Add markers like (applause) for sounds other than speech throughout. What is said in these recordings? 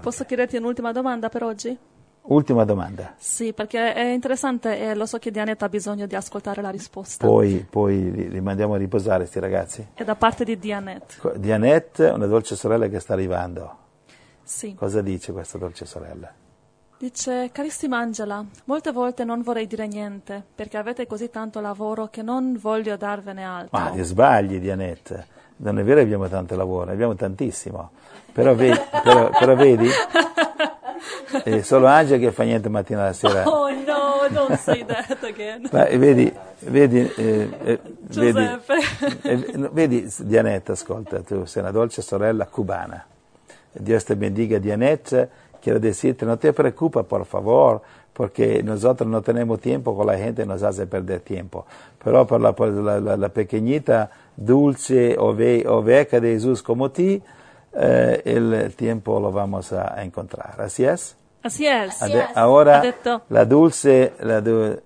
Posso chiederti un'ultima domanda per oggi? Ultima domanda. Sì, perché è interessante e lo so che Dianetta ha bisogno di ascoltare la risposta. Poi, poi li, li mandiamo a riposare, questi ragazzi. È da parte di Dianette. Dianette, una dolce sorella che sta arrivando. Sì. Cosa dice questa dolce sorella? Dice, carissima Angela, molte volte non vorrei dire niente perché avete così tanto lavoro che non voglio darvene altro. Ma ti sbagli, Dianette. Non è vero che abbiamo tanto lavoro, ne abbiamo tantissimo. Però vedi, però, però vedi è solo Angela che fa niente mattina alla sera. Oh no, don't say that again. Ma vedi, vedi, eh, eh, vedi, eh, vedi, Dianetta, ascolta, tu sei una dolce sorella cubana. Dios te bendiga, Dianette. Quiero decirte, no te preocupes, por favor, porque nosotros no tenemos tiempo con la gente, nos hace perder tiempo. Pero por la, por la, la, la pequeñita, dulce ove, oveja de Jesús como ti, eh, el tiempo lo vamos a, encontrar. ¿Así es? Así es. Ade- ahora Ha detto- la dulce la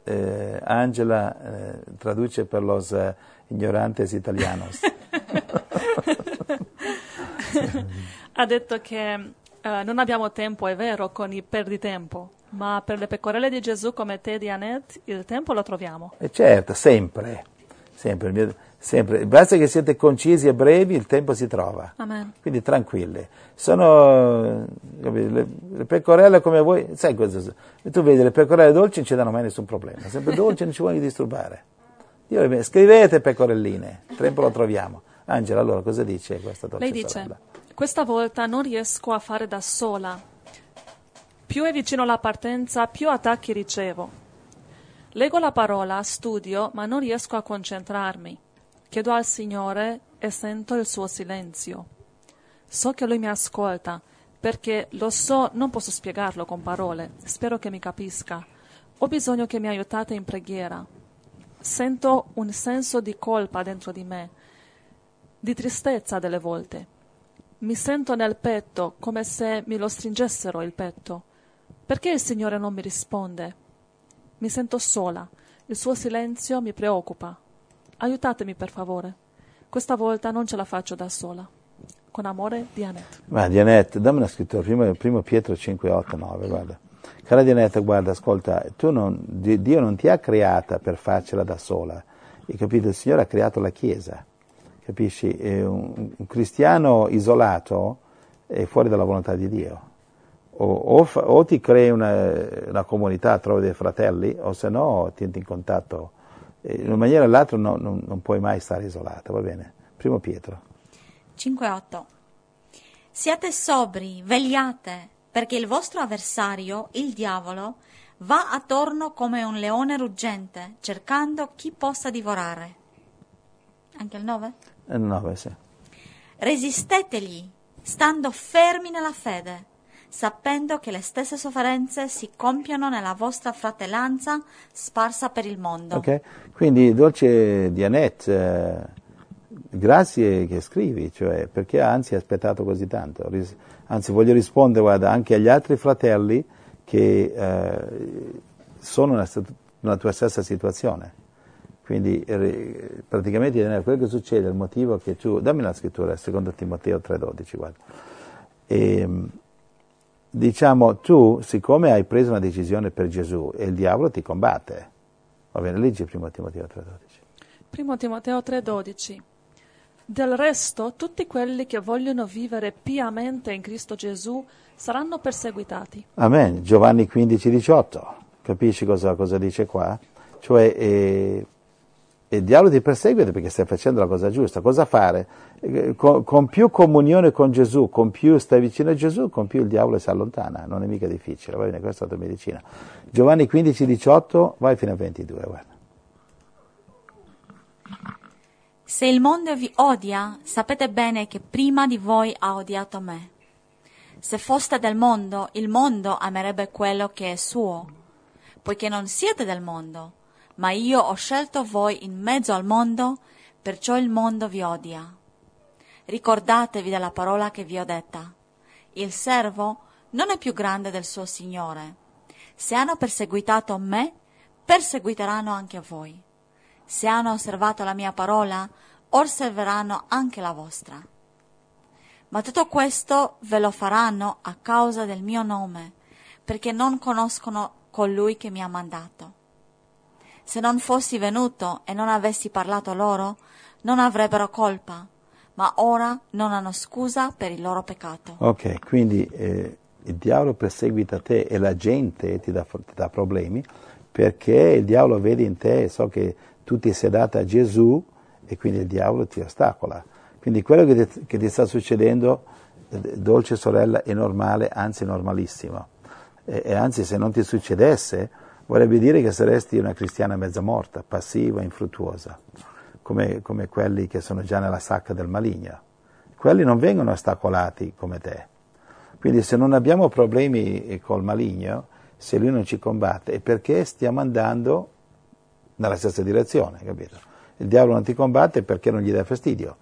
eh, Angela eh, traduce per los eh, ignorantes italianos. (laughs) Ha detto che eh, non abbiamo tempo, è vero, con i perditempo, ma per le pecorelle di Gesù come te, Dianette, il tempo lo troviamo. e certo, sempre, sempre, mio- sempre. Basta che siete concisi e brevi, il tempo si trova. Amen. Quindi tranquilli. Sono le, le pecorelle come voi, sai cosa? Tu vedi le pecorelle dolci non ci danno mai nessun problema, sempre dolci non ci vogliono disturbare. Dio, le- scrivete pecorelline, il tempo lo troviamo. Angela, allora cosa dice questa dolce Lei dice, sorella? questa volta non riesco a fare da sola. Più è vicino la partenza, più attacchi ricevo. Leggo la parola, studio, ma non riesco a concentrarmi. Chiedo al Signore e sento il suo silenzio. So che Lui mi ascolta, perché lo so, non posso spiegarlo con parole. Spero che mi capisca. Ho bisogno che mi aiutate in preghiera. Sento un senso di colpa dentro di me, di tristezza delle volte. Mi sento nel petto come se mi lo stringessero il petto. Perché il Signore non mi risponde? Mi sento sola. Il suo silenzio mi preoccupa. Aiutatemi per favore. Questa volta non ce la faccio da sola. Con amore, Dianette. Ma Dianette, dammi una scrittura, primo, primo Pietro 5, 8, 9, guarda. Cara Dianette, guarda, ascolta, non, Di- Dio non ti ha creata per farcela da sola, hai capito? Il Signore ha creato la Chiesa, capisci? E un, un cristiano isolato è fuori dalla volontà di Dio. O, o fa- o ti crei una, una comunità, trovi dei fratelli, o se no ti entri in contatto. In una maniera o nell'altra no- non, non puoi mai stare isolato, va bene? Primo Pietro. 5.8 Siate sobri, vegliate, perché il vostro avversario, il diavolo, va attorno come un leone ruggente, cercando chi possa divorare. Anche il 9? Eh, nove, sì. Resistetegli, stando fermi nella fede, sapendo che le stesse sofferenze si compiono nella vostra fratellanza sparsa per il mondo. Ok? Quindi, dolce Dianette, eh, grazie che scrivi, cioè, perché anzi hai aspettato così tanto. Ris- anzi, voglio rispondere, guarda, anche agli altri fratelli che eh, sono nella, st- nella tua stessa situazione. Quindi, praticamente, quello che succede, il motivo che tu... Dammi la scrittura, secondo Timoteo 3,12, guarda. Ehm, diciamo, tu, siccome hai preso una decisione per Gesù e il diavolo ti combatte, va bene, leggi primo Timoteo 3,12. Primo Timoteo 3:12 Del resto, tutti quelli che vogliono vivere piamente in Cristo Gesù saranno perseguitati. Amen. Giovanni 15, 18. Capisci cosa, cosa dice qua? Cioè, eh, il diavolo ti perseguita perché stai facendo la cosa giusta. Cosa fare? Eh, Con, con più comunione con Gesù, con più stai vicino a Gesù, con più il diavolo si allontana. Non è mica difficile. Va bene, questa è la tua medicina. Giovanni 15, 18, vai fino a 22, guarda. Se il mondo vi odia, sapete bene che prima di voi ha odiato me. Se foste del mondo, il mondo amerebbe quello che è suo, poiché non siete del mondo, ma io ho scelto voi in mezzo al mondo, perciò il mondo vi odia. Ricordatevi della parola che vi ho detta. Il servo non è più grande del suo Signore. Se hanno perseguitato me, perseguiteranno anche voi. Se hanno osservato la mia parola, osserveranno anche la vostra. Ma tutto questo ve lo faranno a causa del mio nome, perché non conoscono colui che mi ha mandato. Se non fossi venuto e non avessi parlato loro, non avrebbero colpa, ma ora non hanno scusa per il loro peccato. Ok, quindi eh, il diavolo perseguita te e la gente ti dà, ti dà problemi perché il diavolo vede in te, so che tu ti sei data a Gesù e quindi il diavolo ti ostacola. Quindi quello che ti, che ti sta succedendo, dolce sorella, è normale, anzi normalissimo. E, e, anzi se non ti succedesse, vorrebbe dire che saresti una cristiana mezza morta, passiva, infruttuosa, come, come quelli che sono già nella sacca del maligno. Quelli non vengono ostacolati come te. Quindi se non abbiamo problemi col maligno, se lui non ci combatte, è perché stiamo andando nella stessa direzione, capito? Il diavolo non ti combatte perché non gli dà fastidio.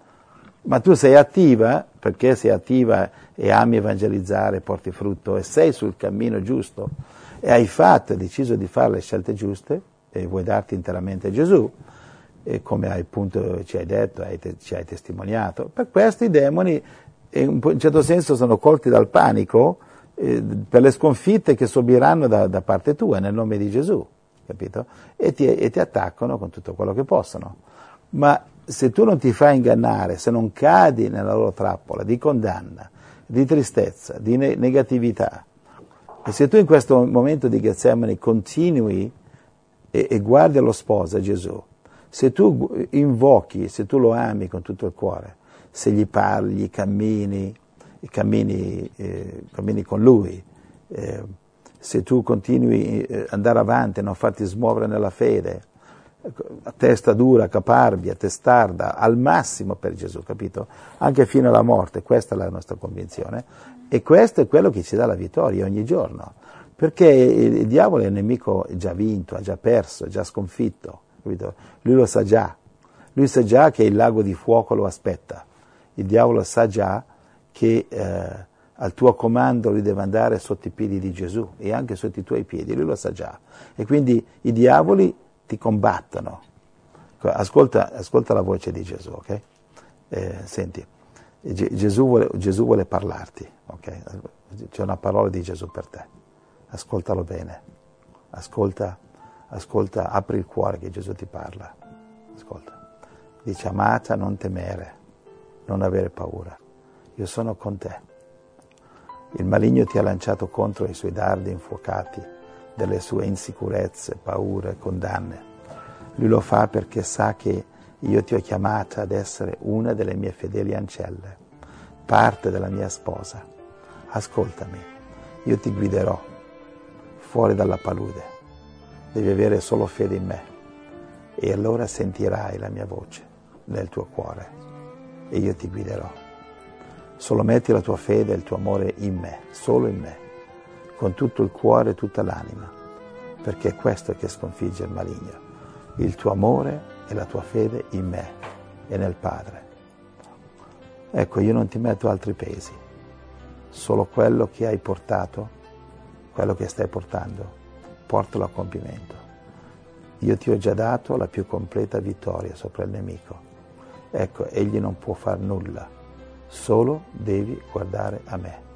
Ma tu sei attiva perché sei attiva e ami evangelizzare, porti frutto e sei sul cammino giusto e hai fatto, hai deciso di fare le scelte giuste e vuoi darti interamente a Gesù, e come hai, appunto ci hai detto, hai, ci hai testimoniato. Per questo i demoni in un certo senso sono colti dal panico eh, per le sconfitte che subiranno da, da, parte tua nel nome di Gesù, capito? E ti, e ti attaccano con tutto quello che possono. Ma se tu non ti fai ingannare, se non cadi nella loro trappola di condanna, di tristezza, di ne- negatività, e se tu in questo momento di Getsemani continui e, e guardi allo sposa Gesù, se tu invochi, se tu lo ami con tutto il cuore, se gli parli, cammini, cammini, eh, cammini con lui, eh, se tu continui ad eh, andare avanti non farti smuovere nella fede, a testa dura, caparbia, testarda, al massimo per Gesù, capito? Anche fino alla morte, questa è la nostra convinzione. E questo è quello che ci dà la vittoria ogni giorno. Perché il diavolo è un nemico già vinto, ha già perso, già sconfitto, capito? Lui lo sa già. Lui sa già che il lago di fuoco lo aspetta. Il diavolo sa già che eh, al tuo comando lui deve andare sotto i piedi di Gesù e anche sotto i tuoi piedi, lui lo sa già. E quindi i diavoli ti combattono. Ascolta, ascolta la voce di Gesù, ok? Eh, senti, Gesù vuole, Gesù vuole parlarti, ok? C'è una parola di Gesù per te. Ascoltalo bene. Ascolta, ascolta, apri il cuore che Gesù ti parla. Ascolta. Dice, amata, non temere, non avere paura. Io sono con te. Il maligno ti ha lanciato contro i suoi dardi infuocati delle sue insicurezze, paure, condanne. Lui lo fa perché sa che io ti ho chiamata ad essere una delle mie fedeli ancelle, parte della mia sposa. Ascoltami, io ti guiderò fuori dalla palude. Devi avere solo fede in me e allora sentirai la mia voce nel tuo cuore e io ti guiderò. Solo metti la tua fede e il tuo amore in me, solo in me con tutto il cuore e tutta l'anima, perché è questo che sconfigge il maligno, il tuo amore e la tua fede in me e nel Padre. Ecco, io non ti metto altri pesi, solo quello che hai portato, quello che stai portando, portalo a compimento. Io ti ho già dato la più completa vittoria sopra il nemico. Ecco, egli non può far nulla, solo devi guardare a me.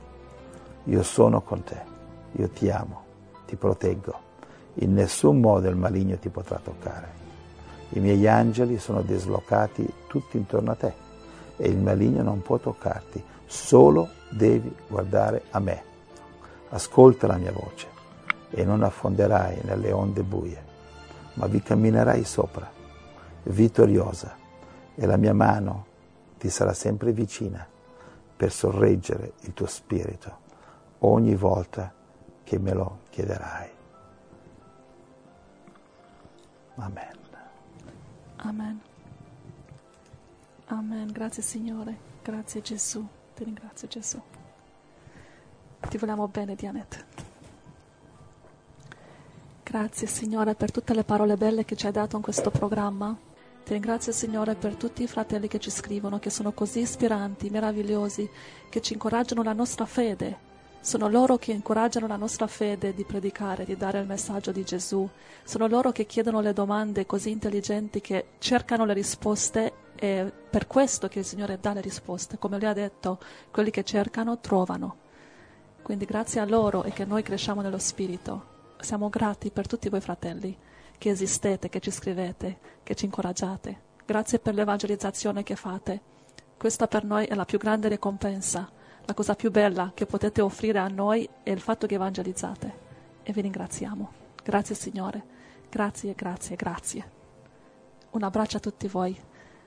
Io sono con te io ti amo, ti proteggo, in nessun modo il maligno ti potrà toccare. I miei angeli sono dislocati tutti intorno a te e il maligno non può toccarti, solo devi guardare a me. Ascolta la mia voce e non affonderai nelle onde buie, ma vi camminerai sopra, vittoriosa, e la mia mano ti sarà sempre vicina per sorreggere il tuo spirito ogni volta che me lo chiederai. Amen. Amen. Amen. Grazie Signore. Grazie Gesù. Ti ringrazio Gesù. Ti vogliamo bene, Dianette. Grazie Signore per tutte le parole belle che ci hai dato in questo programma. Ti ringrazio Signore per tutti i fratelli che ci scrivono, che sono così ispiranti, meravigliosi, che ci incoraggiano la nostra fede, sono loro che incoraggiano la nostra fede di predicare, di dare il messaggio di Gesù. Sono loro che chiedono le domande così intelligenti che cercano le risposte è per questo che il Signore dà le risposte. Come lui ha detto, quelli che cercano trovano. Quindi grazie a loro e che noi cresciamo nello Spirito. Siamo grati per tutti voi fratelli che esistete, che ci scrivete, che ci incoraggiate. Grazie per l'evangelizzazione che fate. Questa per noi è la più grande ricompensa, la cosa più bella che potete offrire a noi è il fatto che evangelizzate. E vi ringraziamo. Grazie Signore. Grazie, grazie, grazie. Un abbraccio a tutti voi.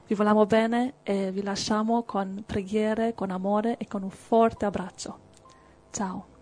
Vi vogliamo bene e vi lasciamo con preghiere, con amore e con un forte abbraccio. Ciao.